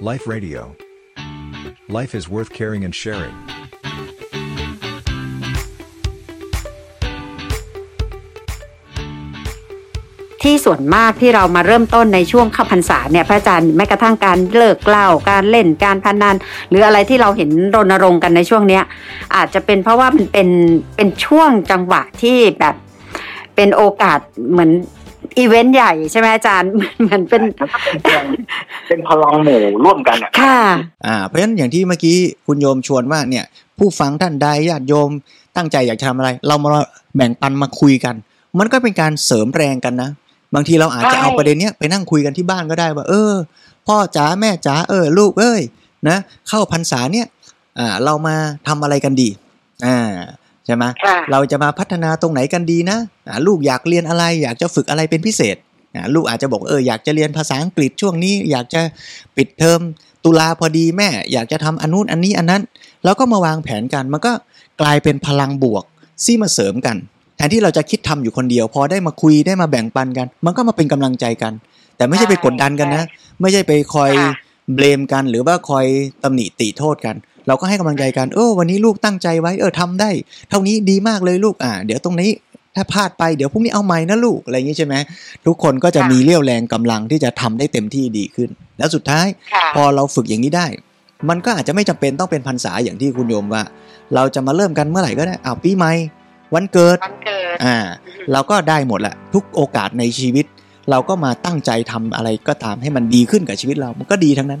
Life Radio. Life is worth caring and sharing. ที่ส่วนมากที่เรามาเริ่มต้นในช่วงข้าพรรษาเนี่ยพระอาจารย์แม้กระทั่งการเลิกเหล้าการเล่นการพนันหรืออะไรที่เราเห็นรณรงค์กันในช่วงเนี้ยอาจจะเป็นเพราะว่ามันเป็นเป็นช่วงจังหวะที่แบบเป็นโอกาสเหมือน อีเวนต์ใหญ่ใช่ไหมอาจารย์เหมือนเป็นมันก็เป็นพลังเป็นพลังหมู่ร่วมกันอะค่ะอ่าเพราะฉะนั้นอย่างที่เมื่อกี้คุณโยมชวนว่าเนี่ย ผู้ฟังท่านใดญาติโยมตั้งใจอยากจะทำอะไร เรามาแบ่งปันมาคุยกัน มันก็เป็นการเสริมแรงกันนะ บางทีเราอาจจะใช่เอาประเด็นเนี้ยไปนั่งคุยกันที่บ้านก็ได้ว่า เออ พ่อจ๋าแม่จ๋าเออ ลูกเอ้ยนะ เข้าพรรษาเนี่ยอ่าเรามาทำอะไรกันดีอ่า ใช่ไหมค่ะเราจะมาพัฒนาตรงไหนกันดีนะอ่าลูกอยากเรียนอะไร อยากจะฝึกอะไรเป็นพิเศษอ่าลูกอาจจะบอกเอออยากจะเรียนภาษาอังกฤษช่วงนี้ อยากจะปิดเทอมตุลาพอดีแม่ อยากจะทำอันนู้นอันนี้อันนั้น แล้วก็มาวางแผนกันมันก็กลายเป็นพลังบวกซี่มาเสริมกันแทนที่เราจะคิดทำอยู่คนเดียว พอได้มาคุยได้มาแบ่งปันกัน มันก็มาเป็นกำลังใจกัน แต่ไม่ใช่ไปกดดันกันนะ ไม่ใช่ไปคอยค่ะเบลมกัน หรือว่าคอยตำหนิติโทษกัน เราก็ให้กำลังใจกันเออวันนี้ลูกตั้งใจไว้เออทำได้ เท่านี้ดีมากเลยลูกอ่า เดี๋ยวตรงนี้ถ้าพลาดไปเดี๋ยวพรุ่งนี้เอาใหม่นะลูกอะไรอย่างนี้ใช่ไหมทุกคนก็จะค่ะมีเรี่ยวแรงกำลังที่จะทำได้เต็มที่ดีขึ้น แล้วสุดท้ายค่ะพอเราฝึกอย่างนี้ได้ มันก็อาจจะไม่จำเป็นต้องเป็นพรรษาอย่างที่คุณโยมว่า เราจะมาเริ่มกันเมื่อไหร่ก็ได้อ้าวปีใหม่วันเกิดวันเกิดอ่า เราก็ได้หมดแหละทุกโอกาสในชีวิต เราก็มาตั้งใจทำอะไรก็ตามให้มันดีขึ้นกับชีวิตเรา มันก็ดีทั้งนั้น